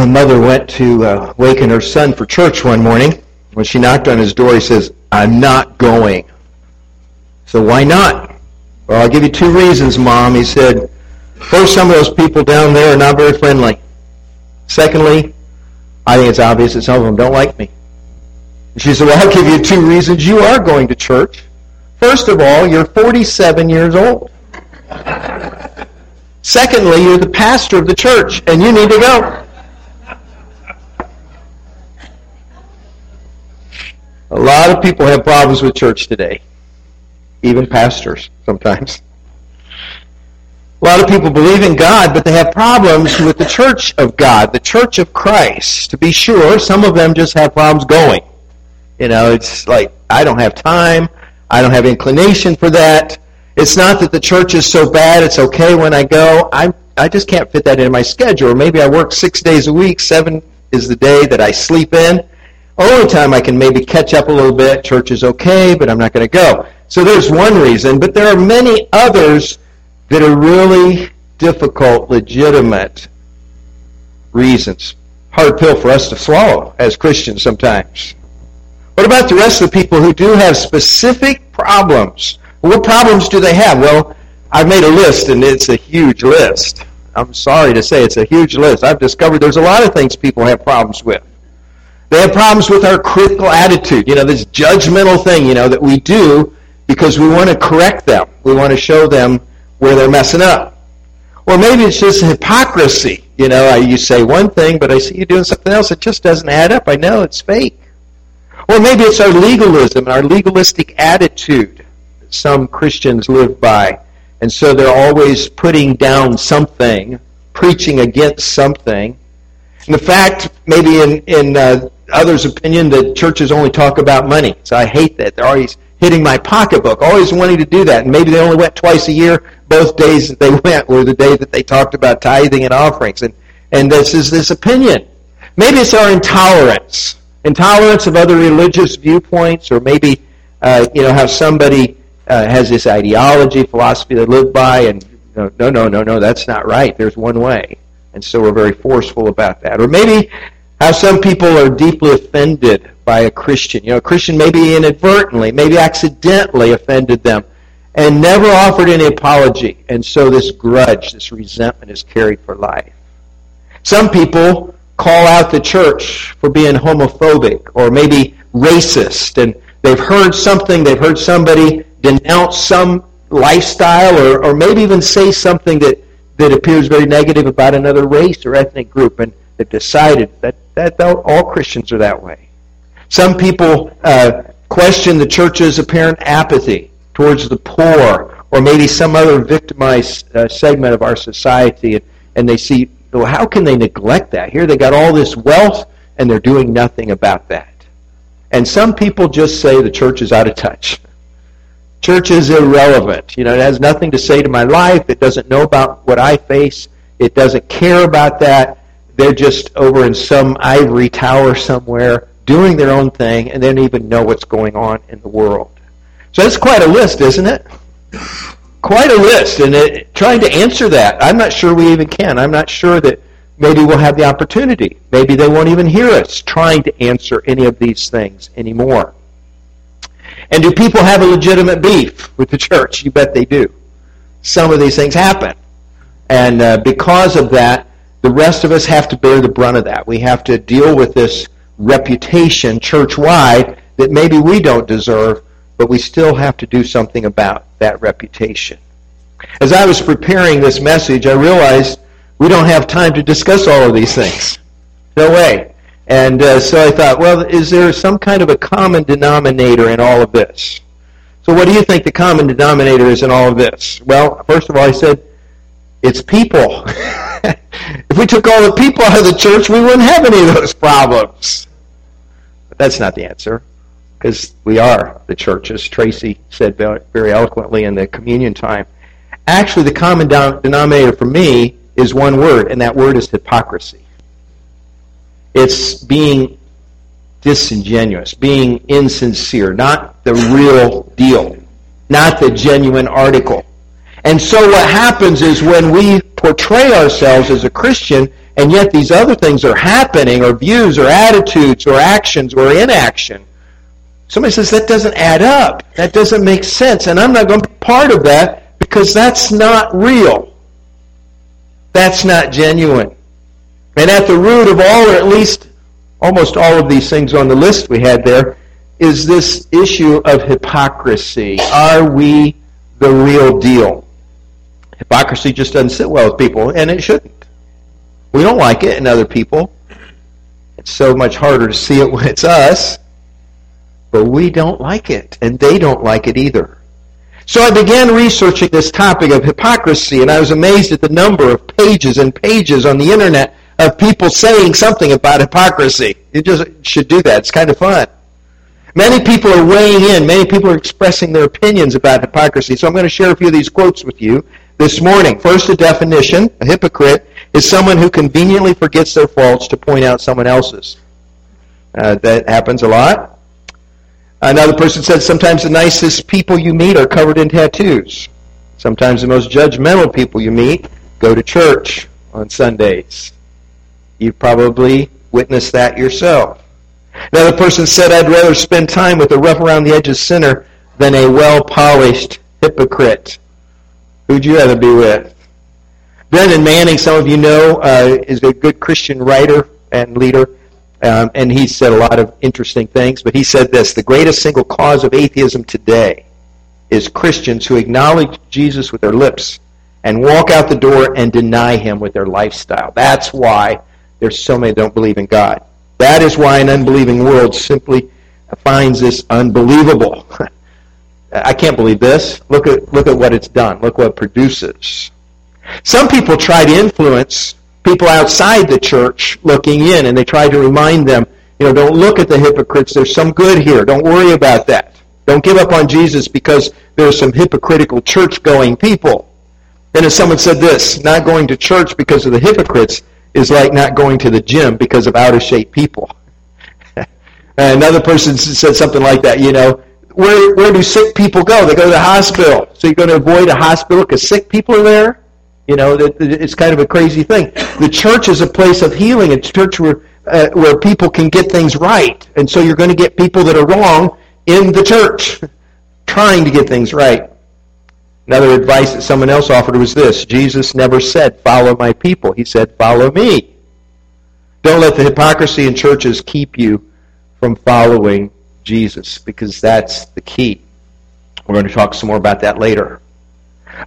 My mother went to uh, waken her son for church one morning. When she knocked on his door, he says, I'm not going. So why not? Well, I'll give you two reasons, Mom. He said, first, some of those people down there are not very friendly. Secondly, I think it's obvious that some of them don't like me. She said, well, I'll give you two reasons you are going to church. First of all, you're 47 years old. Secondly, you're the pastor of the church, and you need to go. A lot of people have problems with church today, even pastors sometimes. A lot of people believe in God, but they have problems with the church of God, the church of Christ. To be sure, some of them just have problems going. You know, it's like, I don't have time. I don't have inclination for that. It's not that the church is so bad, it's okay when I go. I, I just can't fit that in my schedule. Or maybe I work six days a week, seven is the day that I sleep in. Only time I can maybe catch up a little bit, church is okay, but I'm not going to go. So there's one reason, but there are many others that are really difficult, legitimate reasons. Hard pill for us to swallow as Christians sometimes. What about the rest of the people who do have specific problems? What problems do they have? Well, I've made a list, and it's a huge list. I'm sorry to say it's a huge list. I've discovered there's a lot of things people have problems with. They have problems with our critical attitude, you know, this judgmental thing, you know, that we do because we want to correct them. We want to show them where they're messing up. Or maybe it's just hypocrisy. You know, you say one thing, but I see you doing something else. It just doesn't add up. I know it's fake. Or maybe it's our legalism and our legalistic attitude that some Christians live by. And so they're always putting down something, preaching against something. And the fact, maybe in, in uh, others' opinion, that churches only talk about money. So I hate that. They're always hitting my pocketbook, always wanting to do that. And maybe they only went twice a year. Both days that they went were the day that they talked about tithing and offerings. And, and this is this opinion. Maybe it's our intolerance intolerance of other religious viewpoints, or maybe uh, you know how somebody uh, has this ideology, philosophy they live by, and no, no, no, no, that's not right. There's one way, and so we're very forceful about that. Or maybe how some people are deeply offended by a Christian. You know, a Christian maybe inadvertently, maybe accidentally offended them, and never offered any apology, and so this grudge, this resentment is carried for life. Some people call out the church for being homophobic or maybe racist and they've heard something, they've heard somebody denounce some lifestyle or, or maybe even say something that, that appears very negative about another race or ethnic group and they've decided that, that all Christians are that way. Some people uh, question the church's apparent apathy towards the poor or maybe some other victimized uh, segment of our society and, and they see well, how can they neglect that? Here they got all this wealth and they're doing nothing about that. And some people just say the church is out of touch. Church is irrelevant. You know, it has nothing to say to my life. It doesn't know about what I face. It doesn't care about that. They're just over in some ivory tower somewhere doing their own thing and they don't even know what's going on in the world. So that's quite a list, isn't it? quite a list, and it, trying to answer that, I'm not sure we even can. I'm not sure that maybe we'll have the opportunity. Maybe they won't even hear us trying to answer any of these things anymore. And do people have a legitimate beef with the church? You bet they do. Some of these things happen. And uh, because of that, the rest of us have to bear the brunt of that. We have to deal with this reputation church-wide that maybe we don't deserve, but we still have to do something about that reputation. As I was preparing this message, I realized we don't have time to discuss all of these things. No way. And uh, so I thought, well, is there some kind of a common denominator in all of this? So what do you think the common denominator is in all of this? Well, first of all, I said, it's people. if we took all the people out of the church, we wouldn't have any of those problems. But that's not the answer because we are the church, as Tracy said very eloquently in the communion time. Actually, the common denominator for me is one word, and that word is hypocrisy. It's being disingenuous, being insincere, not the real deal, not the genuine article. And so what happens is when we portray ourselves as a Christian and yet these other things are happening, or views, or attitudes, or actions, or inaction. Somebody says, that doesn't add up. That doesn't make sense. And I'm not going to be part of that because that's not real. That's not genuine. And at the root of all, or at least almost all of these things on the list we had there, is this issue of hypocrisy. Are we the real deal? Hypocrisy just doesn't sit well with people, and it shouldn't. We don't like it in other people. It's so much harder to see it when it's us, but we don't like it, and they don't like it either. So I began researching this topic of hypocrisy, and I was amazed at the number of pages and pages on the internet of people saying something about hypocrisy. You just should do that. It's kind of fun. Many people are weighing in. Many people are expressing their opinions about hypocrisy. So I'm going to share a few of these quotes with you this morning. First, a definition. A hypocrite is someone who conveniently forgets their faults to point out someone else's. Uh, that happens a lot. Another person said sometimes the nicest people you meet are covered in tattoos. Sometimes the most judgmental people you meet go to church on Sundays. You've probably witnessed that yourself. Another person said, I'd rather spend time with a rough around the edges sinner than a well polished hypocrite. Who'd you rather be with? Brennan Manning, some of you know, uh, is a good Christian writer and leader, um, and he said a lot of interesting things. But he said this The greatest single cause of atheism today is Christians who acknowledge Jesus with their lips and walk out the door and deny him with their lifestyle. That's why there's so many that don't believe in God. That is why an unbelieving world simply finds this unbelievable. I can't believe this. Look at, look at what it's done. Look what it produces. Some people try to influence people outside the church looking in, and they try to remind them, you know, don't look at the hypocrites. There's some good here. Don't worry about that. Don't give up on Jesus because there's some hypocritical church-going people. And as someone said this, not going to church because of the hypocrites is like not going to the gym because of out of shape people. Another person said something like that, you know, where, where do sick people go? They go to the hospital. So you're going to avoid a hospital because sick people are there? You know, it's kind of a crazy thing. The church is a place of healing. A church where, uh, where people can get things right. And so you're going to get people that are wrong in the church trying to get things right. Another advice that someone else offered was this Jesus never said, Follow my people. He said, Follow me. Don't let the hypocrisy in churches keep you from following Jesus, because that's the key. We're going to talk some more about that later.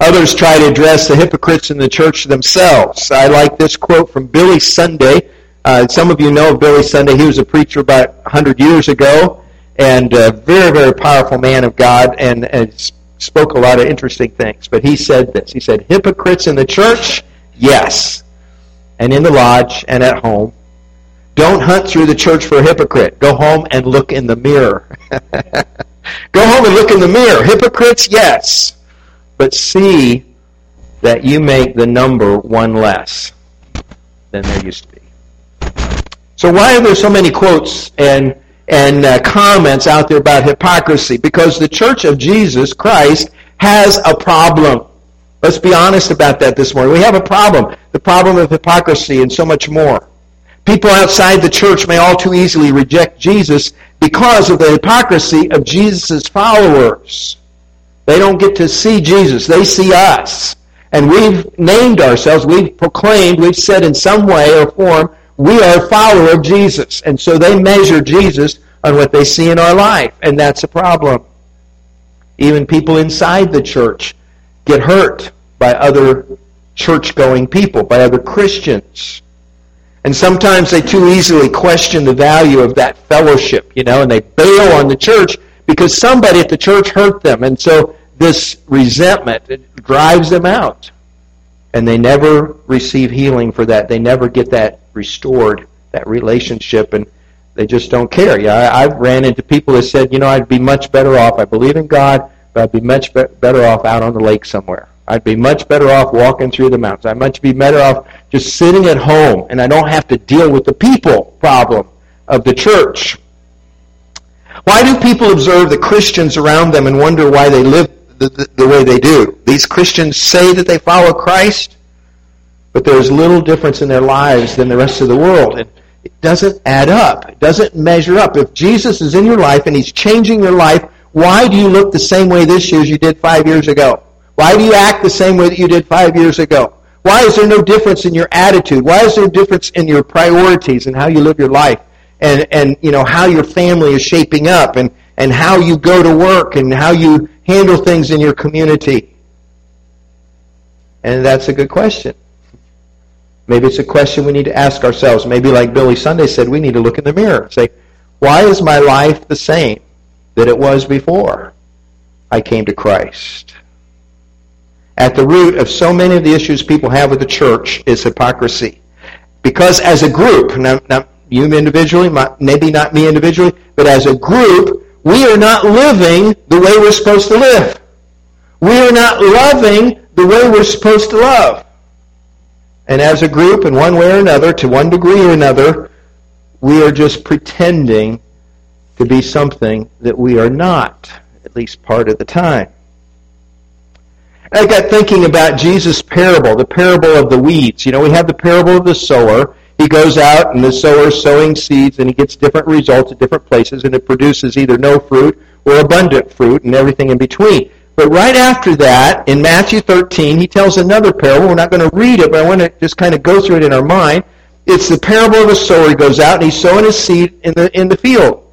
Others try to address the hypocrites in the church themselves. I like this quote from Billy Sunday. Uh, some of you know Billy Sunday. He was a preacher about 100 years ago and a very, very powerful man of God and, and spoke a lot of interesting things. But he said this. He said, hypocrites in the church? Yes. And in the lodge and at home. Don't hunt through the church for a hypocrite. Go home and look in the mirror. Go home and look in the mirror. Hypocrites? Yes. But see that you make the number one less than there used to be. So why are there so many quotes and and uh, comments out there about hypocrisy because the church of Jesus Christ has a problem. Let's be honest about that this morning. We have a problem. The problem of hypocrisy and so much more. People outside the church may all too easily reject Jesus because of the hypocrisy of Jesus' followers. They don't get to see Jesus. They see us. And we've named ourselves, we've proclaimed, we've said in some way or form, we are a follower of Jesus. And so they measure Jesus on what they see in our life. And that's a problem. Even people inside the church get hurt by other church going people, by other Christians. And sometimes they too easily question the value of that fellowship, you know, and they bail on the church because somebody at the church hurt them. And so this resentment drives them out. And they never receive healing for that. They never get that restored, that relationship, and they just don't care. Yeah, I, I've ran into people that said, you know, I'd be much better off. I believe in God, but I'd be much be- better off out on the lake somewhere. I'd be much better off walking through the mountains. I'd much be better off just sitting at home, and I don't have to deal with the people problem of the church. Why do people observe the Christians around them and wonder why they live the, the, the way they do? These Christians say that they follow Christ, but there's little difference in their lives than the rest of the world. And it doesn't add up. It doesn't measure up. If Jesus is in your life and he's changing your life, why do you look the same way this year as you did five years ago? Why do you act the same way that you did five years ago? Why is there no difference in your attitude? Why is there a difference in your priorities and how you live your life? And, and you know, how your family is shaping up and, and how you go to work and how you handle things in your community? And that's a good question. Maybe it's a question we need to ask ourselves. Maybe like Billy Sunday said, we need to look in the mirror and say, why is my life the same that it was before I came to Christ? At the root of so many of the issues people have with the church is hypocrisy. Because as a group, now you individually, maybe not me individually, but as a group, we are not living the way we're supposed to live. We are not loving the way we're supposed to love. And as a group, in one way or another, to one degree or another, we are just pretending to be something that we are not, at least part of the time. I got thinking about Jesus' parable, the parable of the weeds. You know, we have the parable of the sower. He goes out and the sower is sowing seeds and he gets different results at different places and it produces either no fruit or abundant fruit and everything in between. But right after that, in Matthew 13, he tells another parable. We're not going to read it, but I want to just kind of go through it in our mind. It's the parable of a sower. He goes out and he's sowing his seed in the, in the field.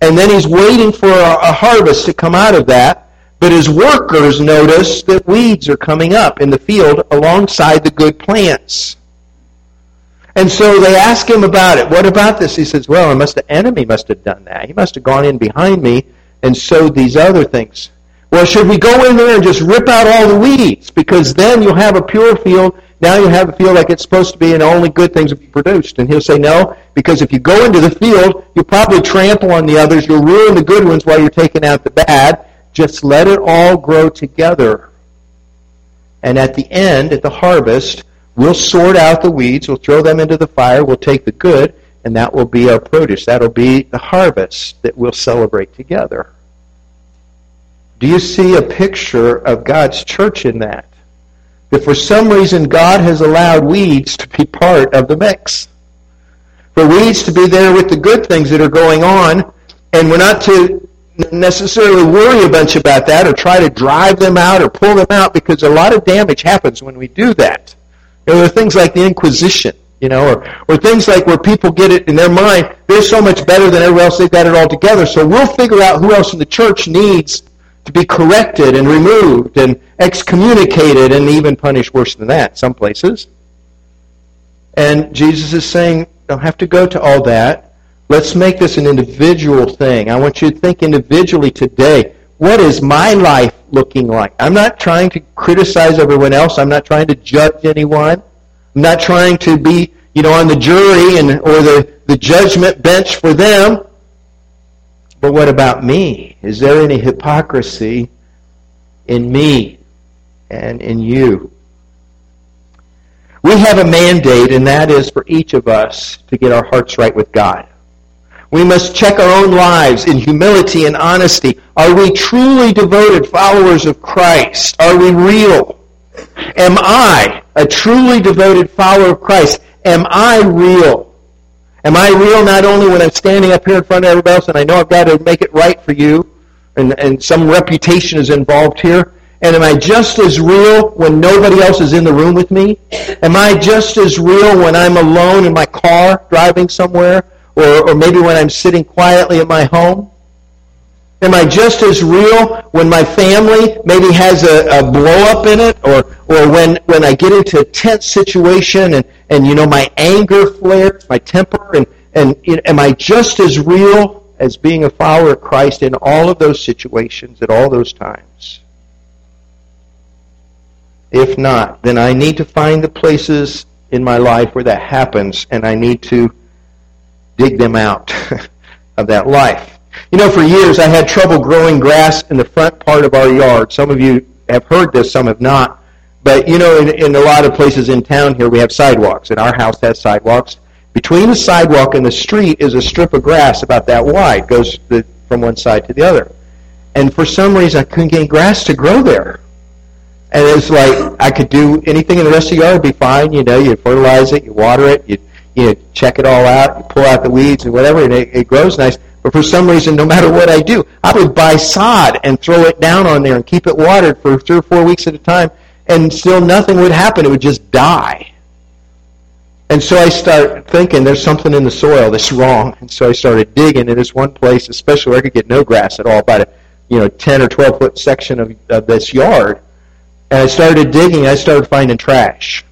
And then he's waiting for a, a harvest to come out of that. But his workers notice that weeds are coming up in the field alongside the good plants. And so they ask him about it. What about this? He says, well, must, the enemy must have done that. He must have gone in behind me and sowed these other things. Well, should we go in there and just rip out all the weeds? Because then you'll have a pure field. Now you have a field like it's supposed to be and only good things will be produced. And he'll say, no, because if you go into the field, you'll probably trample on the others. You'll ruin the good ones while you're taking out the bad. Just let it all grow together. And at the end, at the harvest, we'll sort out the weeds. We'll throw them into the fire. We'll take the good, and that will be our produce. That'll be the harvest that we'll celebrate together. Do you see a picture of God's church in that? That for some reason God has allowed weeds to be part of the mix. For weeds to be there with the good things that are going on, and we're not to necessarily worry a bunch about that or try to drive them out or pull them out because a lot of damage happens when we do that. there are things like the Inquisition, you know, or, or things like where people get it in their mind, they're so much better than everyone else, they've got it all together. So we'll figure out who else in the church needs to be corrected and removed and excommunicated and even punished worse than that, some places. And Jesus is saying, don't have to go to all that. Let's make this an individual thing. I want you to think individually today. What is my life looking like? I'm not trying to criticize everyone else. I'm not trying to judge anyone. I'm not trying to be, you know, on the jury and or the, the judgment bench for them. But what about me? Is there any hypocrisy in me and in you? We have a mandate, and that is for each of us to get our hearts right with God. We must check our own lives in humility and honesty. Are we truly devoted followers of Christ? Are we real? Am I a truly devoted follower of Christ? Am I real? Am I real not only when I'm standing up here in front of everybody else and I know I've got to make it right for you and, and some reputation is involved here? And am I just as real when nobody else is in the room with me? Am I just as real when I'm alone in my car driving somewhere? Or, or maybe when I'm sitting quietly in my home? Am I just as real when my family maybe has a, a blow up in it? Or, or when, when I get into a tense situation and, and you know my anger flares, my temper, and, and you know, am I just as real as being a follower of Christ in all of those situations at all those times? If not, then I need to find the places in my life where that happens, and I need to dig them out of that life. You know, for years I had trouble growing grass in the front part of our yard. Some of you have heard this, some have not. But, you know, in, in a lot of places in town here, we have sidewalks, and our house has sidewalks. Between the sidewalk and the street is a strip of grass about that wide, goes the, from one side to the other. And for some reason, I couldn't get grass to grow there. And it's like I could do anything in the rest of the yard, be fine. You know, you fertilize it, you water it, you you check it all out, you pull out the weeds and whatever, and it, it grows nice. But for some reason, no matter what I do, I would buy sod and throw it down on there and keep it watered for three or four weeks at a time, and still nothing would happen. It would just die. And so I start thinking there's something in the soil that's wrong. And so I started digging in this one place, especially where I could get no grass at all, about a you know 10 or 12 foot section of, of this yard. And I started digging. I started finding trash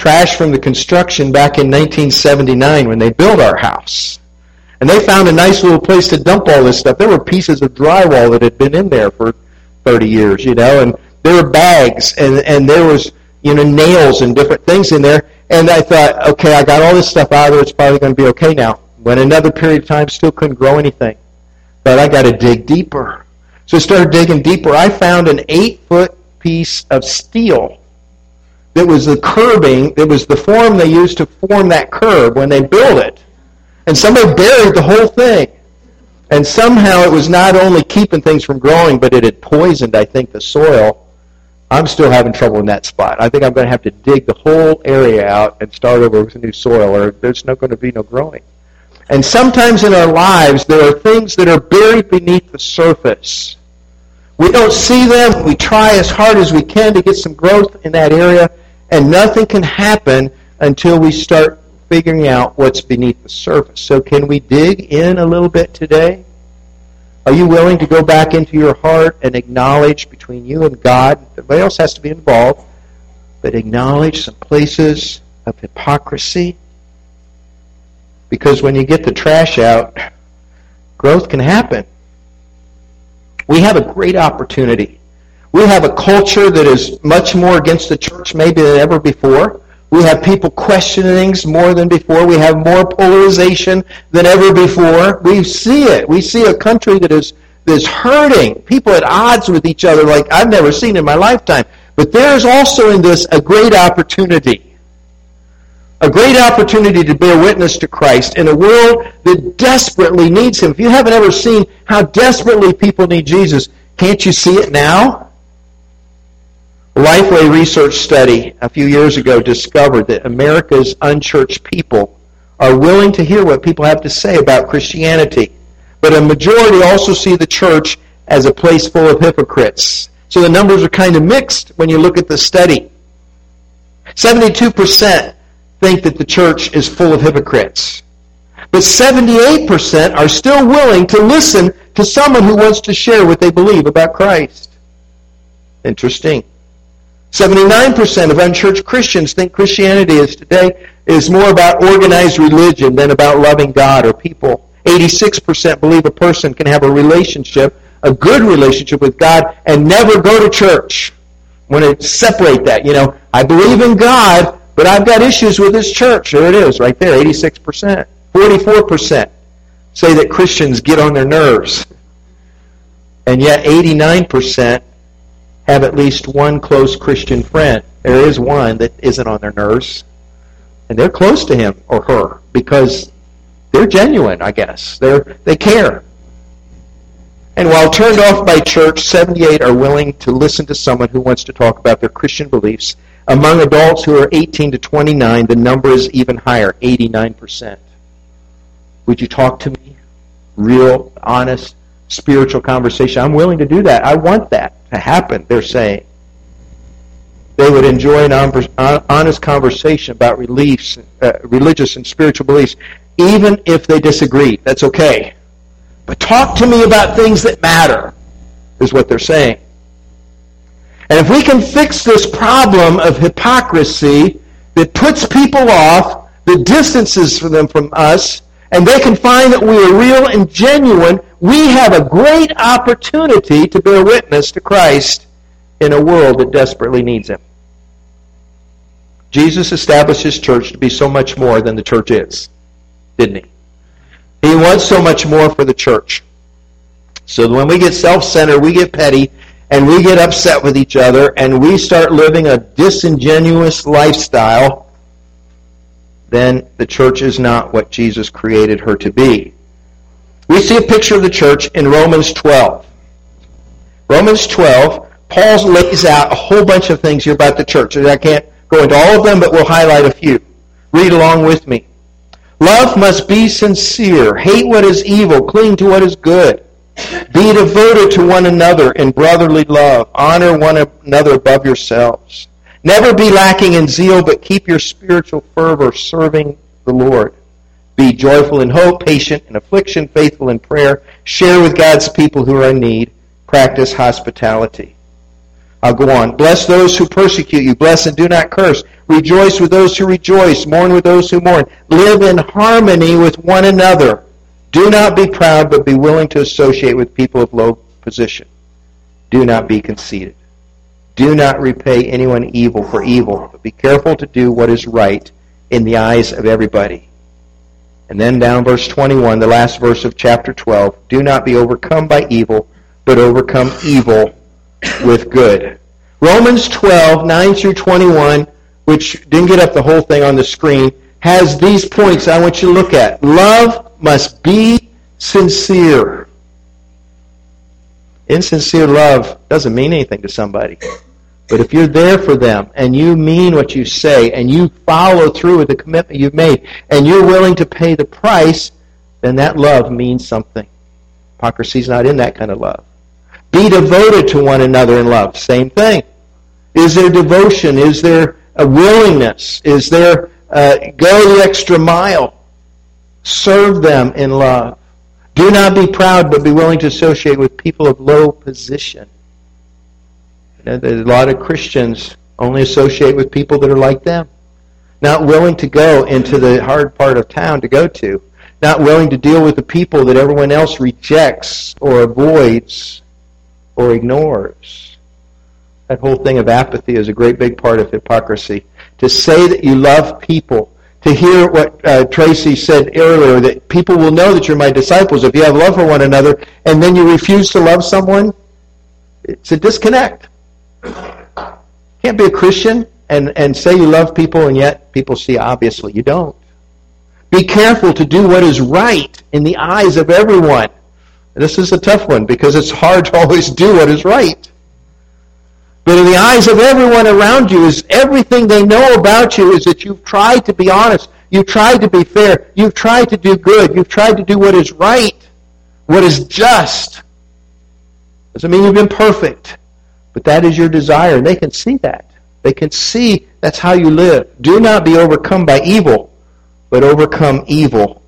trash from the construction back in 1979 when they built our house. And they found a nice little place to dump all this stuff. There were pieces of drywall that had been in there for 30 years, you know, and there were bags and, and there was, you know, nails and different things in there. And I thought, okay, I got all this stuff out of there. It's probably going to be okay now. Went another period of time, still couldn't grow anything. But I got to dig deeper. So I started digging deeper. I found an eight foot piece of steel that was the curbing, that was the form they used to form that curb when they built it. And somebody buried the whole thing. And somehow it was not only keeping things from growing, but it had poisoned, I think, the soil. I'm still having trouble in that spot. I think I'm going to have to dig the whole area out and start over with new soil, or there's not going to be no growing. And sometimes in our lives, there are things that are buried beneath the surface. We don't see them. We try as hard as we can to get some growth in that area, and nothing can happen until we start figuring out what's beneath the surface. So can we dig in a little bit today? Are you willing to go back into your heart and acknowledge between you and God? Nobody else has to be involved, but acknowledge some places of hypocrisy. Because when you get the trash out, growth can happen. We have a great opportunity we have a culture that is much more against the church maybe than ever before. We have people questioning things more than before. We have more polarization than ever before. We see it. We see a country that is, that is hurting. People at odds with each other like I've never seen in my lifetime. But there is also in this a great opportunity. A great opportunity to bear witness to Christ in a world that desperately needs Him. If you haven't ever seen how desperately people need Jesus, can't you see it now? Lifeway Research Study a few years ago discovered that America's unchurched people are willing to hear what people have to say about Christianity. But a majority also see the church as a place full of hypocrites. So the numbers are kind of mixed when you look at the study. 72% think that the church is full of hypocrites. But 78% are still willing to listen to someone who wants to share what they believe about Christ. Interesting. 79% of unchurched Christians think Christianity is today is more about organized religion than about loving God or people. 86% believe a person can have a relationship, a good relationship with God, and never go to church. I want to separate that. You know, I believe in God, but I've got issues with this church. There it is, right there, 86%. 44% say that Christians get on their nerves. And yet 89% have at least one close Christian friend. There is one that isn't on their nerves. And they're close to him or her because they're genuine, I guess. They're, they care. And while turned off by church, 78 are willing to listen to someone who wants to talk about their Christian beliefs. Among adults who are 18 to 29, the number is even higher, 89%. Would you talk to me? Real, honest, spiritual conversation. I'm willing to do that. I want that to happen, they're saying. They would enjoy an honest conversation about reliefs, uh, religious and spiritual beliefs, even if they disagree. That's okay. But talk to me about things that matter, is what they're saying. And if we can fix this problem of hypocrisy that puts people off, that distances them from us, and they can find that we are real and genuine, we have a great opportunity to bear witness to Christ in a world that desperately needs him. Jesus established his church to be so much more than the church is, didn't he? He wants so much more for the church. So when we get self-centered, we get petty, and we get upset with each other, and we start living a disingenuous lifestyle, then the church is not what Jesus created her to be. We see a picture of the church in Romans 12. Romans 12, Paul lays out a whole bunch of things here about the church. I can't go into all of them, but we'll highlight a few. Read along with me. Love must be sincere. Hate what is evil. Cling to what is good. Be devoted to one another in brotherly love. Honor one another above yourselves. Never be lacking in zeal, but keep your spiritual fervor serving the Lord. Be joyful in hope, patient in affliction, faithful in prayer. Share with God's people who are in need. Practice hospitality. I'll go on. Bless those who persecute you. Bless and do not curse. Rejoice with those who rejoice. Mourn with those who mourn. Live in harmony with one another. Do not be proud, but be willing to associate with people of low position. Do not be conceited. Do not repay anyone evil for evil, but be careful to do what is right in the eyes of everybody. And then down verse 21, the last verse of chapter 12. Do not be overcome by evil, but overcome evil with good. Romans 12, 9 through 21, which didn't get up the whole thing on the screen, has these points I want you to look at. Love must be sincere. Insincere love doesn't mean anything to somebody. But if you're there for them and you mean what you say and you follow through with the commitment you've made and you're willing to pay the price, then that love means something. Hypocrisy is not in that kind of love. Be devoted to one another in love. Same thing. Is there devotion? Is there a willingness? Is there uh, go the extra mile? Serve them in love. Do not be proud, but be willing to associate with people of low position. You know, a lot of Christians only associate with people that are like them. Not willing to go into the hard part of town to go to. Not willing to deal with the people that everyone else rejects or avoids or ignores. That whole thing of apathy is a great big part of hypocrisy. To say that you love people, to hear what uh, Tracy said earlier, that people will know that you're my disciples if you have love for one another, and then you refuse to love someone, it's a disconnect. Can't be a Christian and, and say you love people and yet people see obviously you don't. Be careful to do what is right in the eyes of everyone. This is a tough one because it's hard to always do what is right. But in the eyes of everyone around you is everything they know about you is that you've tried to be honest. You've tried to be fair. You've tried to do good. You've tried to do what is right, what is just. Doesn't mean you've been perfect. But that is your desire. And they can see that. They can see that's how you live. Do not be overcome by evil, but overcome evil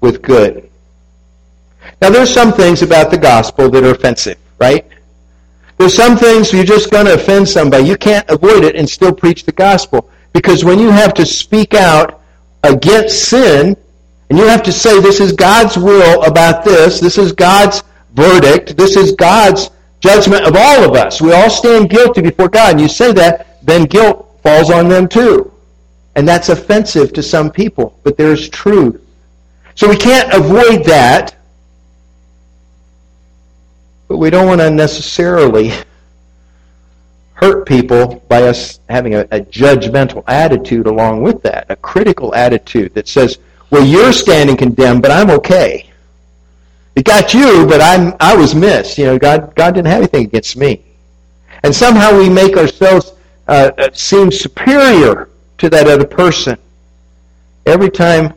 with good. Now, there's some things about the gospel that are offensive, right? There's some things you're just going to offend somebody. You can't avoid it and still preach the gospel. Because when you have to speak out against sin, and you have to say, this is God's will about this, this is God's verdict, this is God's judgment of all of us. We all stand guilty before God. And you say that, then guilt falls on them too. And that's offensive to some people. But there's truth. So we can't avoid that. But we don't want to necessarily hurt people by us having a, a, judgmental attitude along with that, a critical attitude that says, well, you're standing condemned, but I'm okay. It got you, but I'm, I was missed. You know, God, God didn't have anything against me. And somehow we make ourselves uh, uh, seem superior to that other person. Every time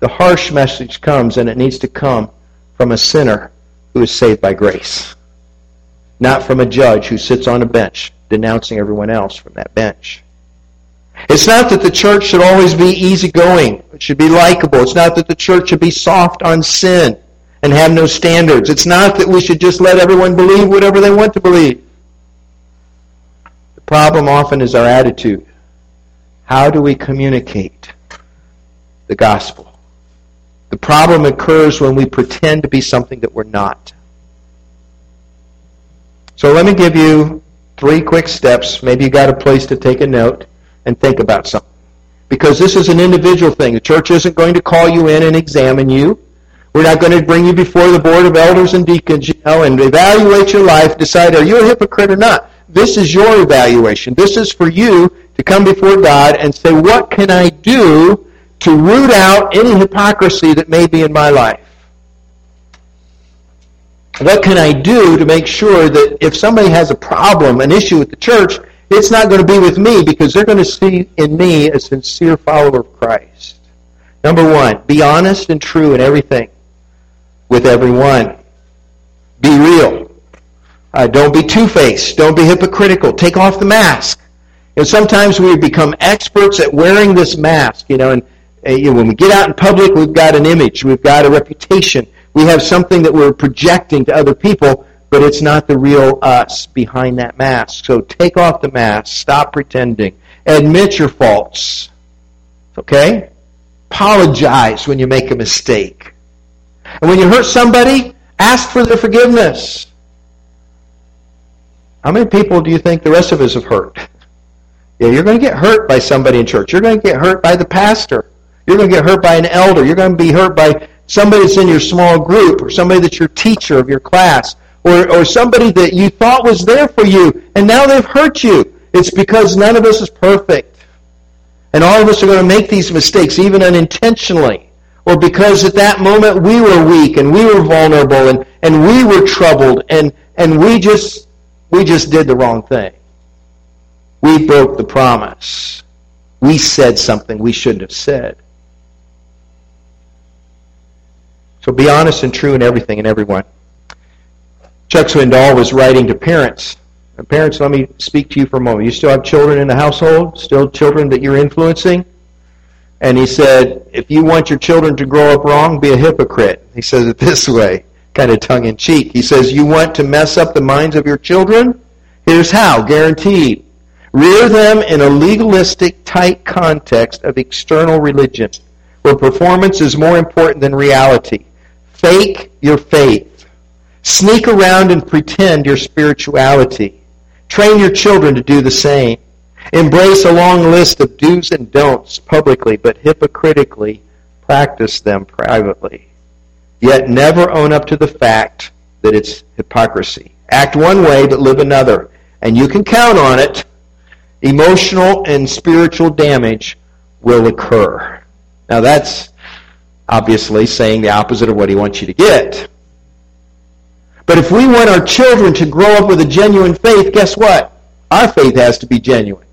the harsh message comes, and it needs to come from a sinner who is saved by grace, not from a judge who sits on a bench denouncing everyone else from that bench. It's not that the church should always be easygoing. It should be likable. It's not that the church should be soft on sin and have no standards. It's not that we should just let everyone believe whatever they want to believe. The problem often is our attitude. How do we communicate the gospel? The problem occurs when we pretend to be something that we're not. So let me give you three quick steps. Maybe you got a place to take a note and think about something. Because this is an individual thing. The church isn't going to call you in and examine you. We're not going to bring you before the board of elders and deacons, you know, and evaluate your life, decide are you a hypocrite or not. This is your evaluation. This is for you to come before God and say, what can I do to root out any hypocrisy that may be in my life? What can I do to make sure that if somebody has a problem, an issue with the church, it's not going to be with me because they're going to see in me a sincere follower of Christ. Number one, be honest and true in everything with everyone. Be real. Uh, don't be two-faced. Don't be hypocritical. Take off the mask. And sometimes we become experts at wearing this mask, you know, and uh, you know, when we get out in public, we've got an image, we've got a reputation, we have something that we're projecting to other people, but it's not the real us behind that mask. So take off the mask, stop pretending, admit your faults, okay? Apologize when you make a mistake. And when you hurt somebody, ask for their forgiveness. How many people do you think the rest of us have hurt? Yeah, you're going to get hurt by somebody in church. You're going to get hurt by the pastor. You're going to get hurt by an elder. You're going to be hurt by somebody that's in your small group or somebody that's your teacher of your class or, or somebody that you thought was there for you and now they've hurt you. It's because none of us is perfect. And all of us are going to make these mistakes, even unintentionally. Or because at that moment we were weak and we were vulnerable and, and we were troubled and, and we just we just did the wrong thing. We broke the promise. We said something we shouldn't have said. So be honest and true in everything and everyone. Chuck Swindoll was writing to parents. Parents, let me speak to you for a moment. You still have children in the household? Still children that you're influencing? And he said, if you want your children to grow up wrong, be a hypocrite. He says it this way, kind of tongue in cheek. He says, you want to mess up the minds of your children? Here's how, guaranteed. Rear them in a legalistic, tight context of external religion, where performance is more important than reality. Fake your faith. Sneak around and pretend your spirituality. Train your children to do the same. Embrace a long list of do's and don'ts publicly, but hypocritically practice them privately. Yet never own up to the fact that it's hypocrisy. Act one way, but live another. And you can count on it. Emotional and spiritual damage will occur. Now that's obviously saying the opposite of what he wants you to get. But if we want our children to grow up with a genuine faith, guess what? Our faith has to be genuine.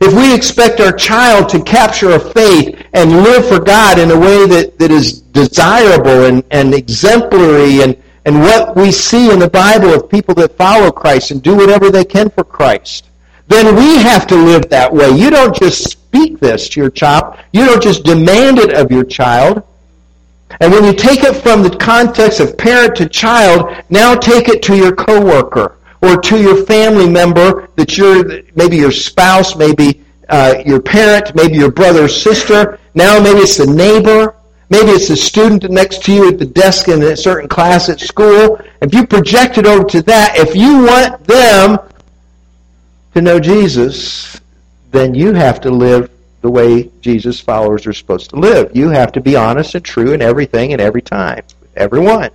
If we expect our child to capture a faith and live for God in a way that, that is desirable and, and exemplary and, and what we see in the Bible of people that follow Christ and do whatever they can for Christ, then we have to live that way. You don't just speak this to your child. You don't just demand it of your child. And when you take it from the context of parent to child, now take it to your coworker or to your family member that you're, maybe your spouse, maybe uh, your parent, maybe your brother or sister. Now maybe it's the neighbor. Maybe it's the student next to you at the desk in a certain class at school. If you project it over to that, if you want them to know Jesus, then you have to live the way Jesus' followers are supposed to live. You have to be honest and true in everything and every time, everyone.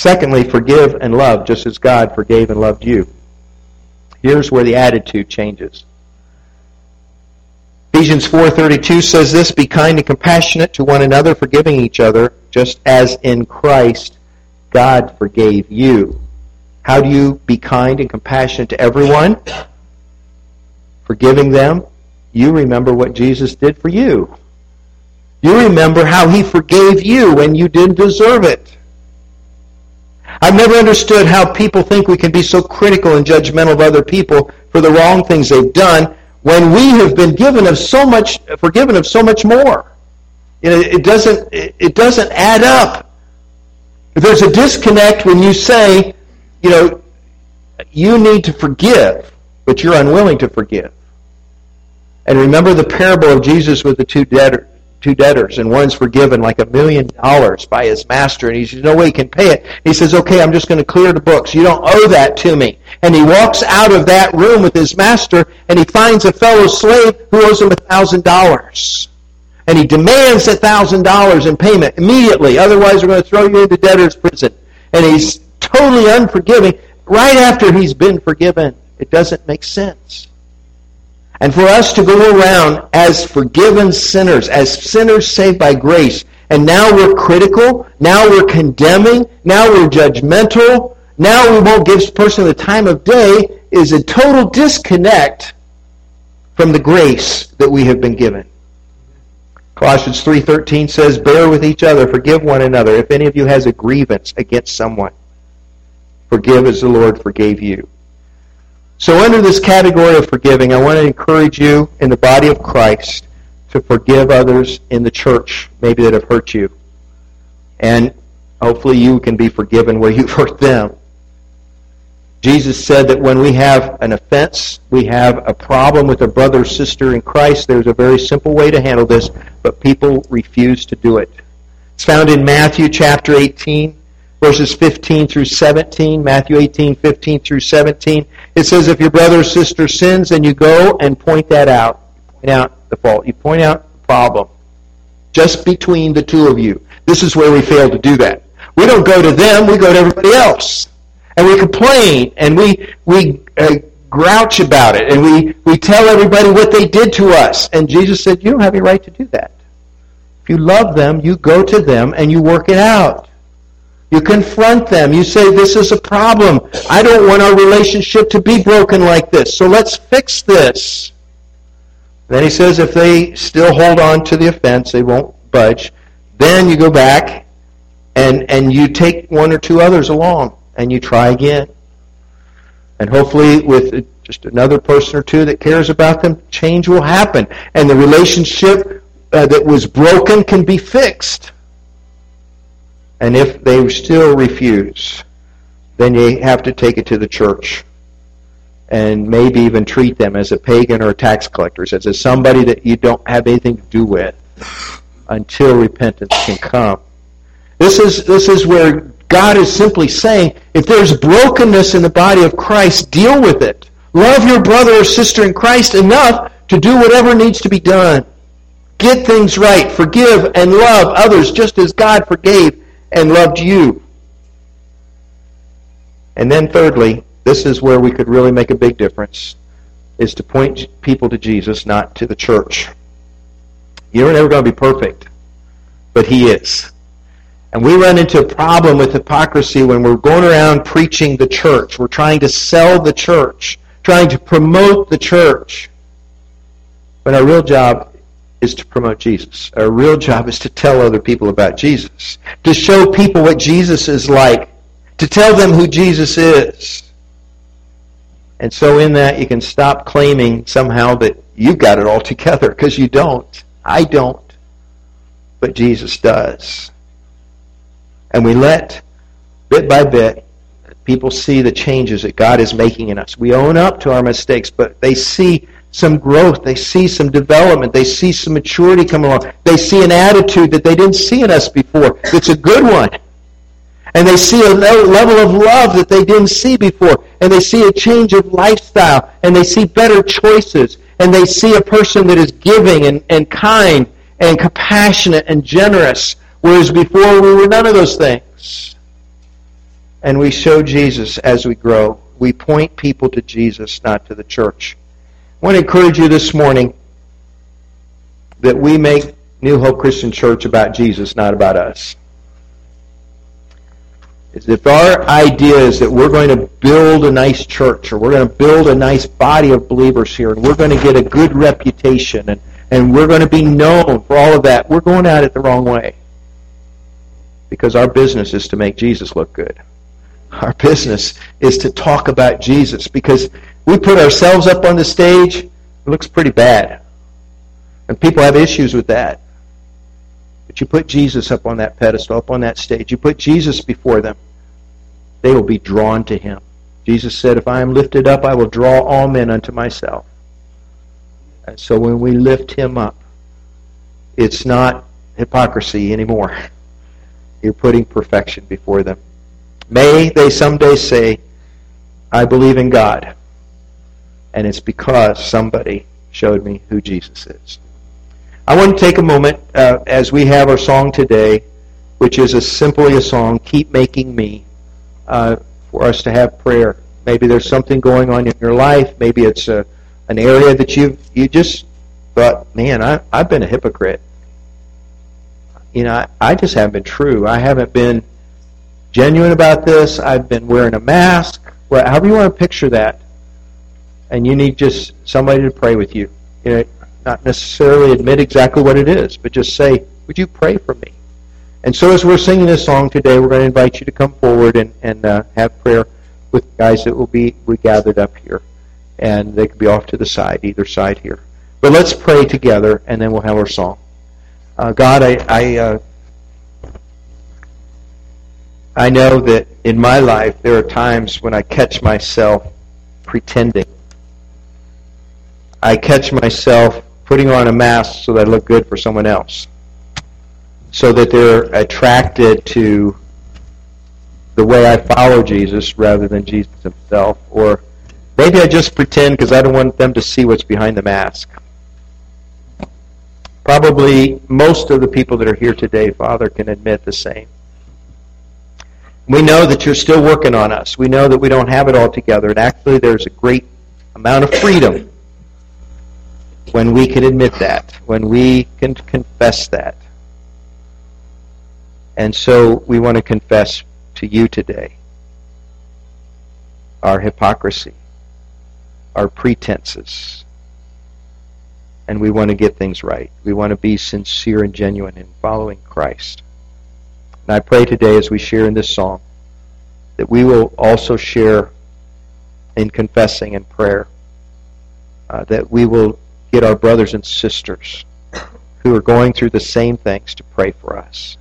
Secondly, forgive and love just as God forgave and loved you. Here's where the attitude changes. Ephesians 4:32 says this, be kind and compassionate to one another, forgiving each other, just as in Christ God forgave you. How do you be kind and compassionate to everyone? forgiving them, you remember what Jesus did for you. You remember how he forgave you when you didn't deserve it. I've never understood how people think we can be so critical and judgmental of other people for the wrong things they've done when we have been given of so much forgiven of so much more. You know, it doesn't it doesn't add up. There's a disconnect when you say, you know, you need to forgive, but you're unwilling to forgive. And remember the parable of Jesus with the two debtors two debtors, and one's forgiven like a million dollars by his master, and he says, no way he can pay it. He says, okay, I'm just going to clear the books. You don't owe that to me. And he walks out of that room with his master, and he finds a fellow slave who owes him a thousand dollars. And he demands a thousand dollars in payment immediately, otherwise we're going to throw you into debtor's prison. And he's totally unforgiving right after he's been forgiven. It doesn't make sense. And for us to go around as forgiven sinners, as sinners saved by grace, and now we're critical, now we're condemning, now we're judgmental, now we won't give this person the time of day is a total disconnect from the grace that we have been given. Colossians 3:13 says, "Bear with each other, forgive one another. If any of you has a grievance against someone, forgive as the Lord forgave you." So under this category of forgiving, I want to encourage you in the body of Christ to forgive others in the church, maybe that have hurt you. And hopefully you can be forgiven where you've hurt them. Jesus said that when we have an offense, we have a problem with a brother or sister in Christ, there's a very simple way to handle this, but people refuse to do it. It's found in Matthew chapter 18, verses 15 through 17. Matthew 18, 15 through 17. It says, if your brother or sister sins, then you go and point that out. Point out the fault. You point out the problem. Just between the two of you. This is where we fail to do that. We don't go to them, we go to everybody else and we complain and we we uh, grouch about it and we we tell everybody what they did to us. And Jesus said, "You don't have any right to do that. If you love them, you go to them and you work it out." You confront them. You say, this is a problem. I don't want our relationship to be broken like this. So let's fix this. Then he says, if they still hold on to the offense, they won't budge. Then you go back and, and you take one or two others along and you try again. And hopefully, with just another person or two that cares about them, change will happen. And the relationship uh, that was broken can be fixed. And if they still refuse, then you have to take it to the church and maybe even treat them as a pagan or a tax collector, as a somebody that you don't have anything to do with until repentance can come. This is this is where God is simply saying, if there's brokenness in the body of Christ, deal with it. Love your brother or sister in Christ enough to do whatever needs to be done. Get things right. Forgive and love others just as God forgave and loved you. And then thirdly, this is where we could really make a big difference, is to point people to Jesus, not to the church. You're never going to be perfect, but He is. And we run into a problem with hypocrisy when we're going around preaching the church. We're trying to sell the church, trying to promote the church. But our real job is to promote Jesus. Our real job is to tell other people about Jesus, to show people what Jesus is like, to tell them who Jesus is. And so in that, you can stop claiming somehow that you've got it all together, because you don't. I don't. But Jesus does. And we let, bit by bit, people see the changes that God is making in us. We own up to our mistakes, but they see some growth. They see some development. They see some maturity come along. They see an attitude that they didn't see in us before. It's a good one. And they see a level of love that they didn't see before. And they see a change of lifestyle. And they see better choices. And they see a person that is giving and, and kind and compassionate and generous. Whereas before we were none of those things. And we show Jesus as we grow. We point people to Jesus, not to the church. I want to encourage you this morning that we make New Hope Christian Church about Jesus, not about us. Is If our idea is that we're going to build a nice church or we're going to build a nice body of believers here and we're going to get a good reputation and, and we're going to be known for all of that, we're going at it the wrong way because our business is to make Jesus look good. Our business is to talk about Jesus because we put ourselves up on the stage, it looks pretty bad. And people have issues with that. But you put Jesus up on that pedestal, up on that stage, you put Jesus before them, they will be drawn to him. Jesus said, If I am lifted up, I will draw all men unto myself. And so when we lift him up, it's not hypocrisy anymore. You're putting perfection before them. May they someday say, I believe in God. And it's because somebody showed me who Jesus is. I want to take a moment uh, as we have our song today, which is a, simply a song, Keep Making Me, uh, for us to have prayer. Maybe there's something going on in your life. Maybe it's a, an area that you you just thought, man, I, I've been a hypocrite. you know, I, I just haven't been true. I haven't been genuine about this. I've been wearing a mask. Well, however you want to picture that. And you need just somebody to pray with you. You know, not necessarily admit exactly what it is, but just say, would you pray for me? And so as we're singing this song today, we're going to invite you to come forward and, and uh, have prayer with the guys that will be we gathered up here. And they could be off to the side, either side here. But let's pray together, and then we'll have our song. Uh, God, I, I, uh, I know that in my life there are times when I catch myself pretending. I catch myself putting on a mask so that I look good for someone else. So that they're attracted to the way I follow Jesus rather than Jesus himself. Or maybe I just pretend because I don't want them to see what's behind the mask. Probably most of the people that are here today, Father, can admit the same. We know that you're still working on us. We know that we don't have it all together. And actually, there's a great amount of freedom when we can admit that, when we can confess that. And so we want to confess to you today our hypocrisy, our pretenses, and we want to get things right. We want to be sincere and genuine in following Christ. And I pray today as we share in this song that we will also share in confessing and prayer, uh, that we will get our brothers and sisters who are going through the same things to pray for us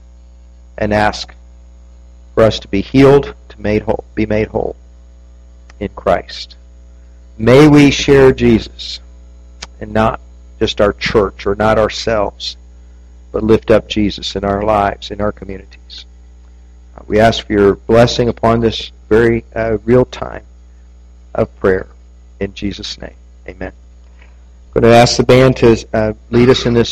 and ask for us to be healed, to made whole, be made whole in Christ. May we share Jesus and not just our church or not ourselves, but lift up Jesus in our lives, in our communities. Uh, we ask for your blessing upon this very uh, real time of prayer. In Jesus' name, amen. Going to ask the band to uh, lead us in this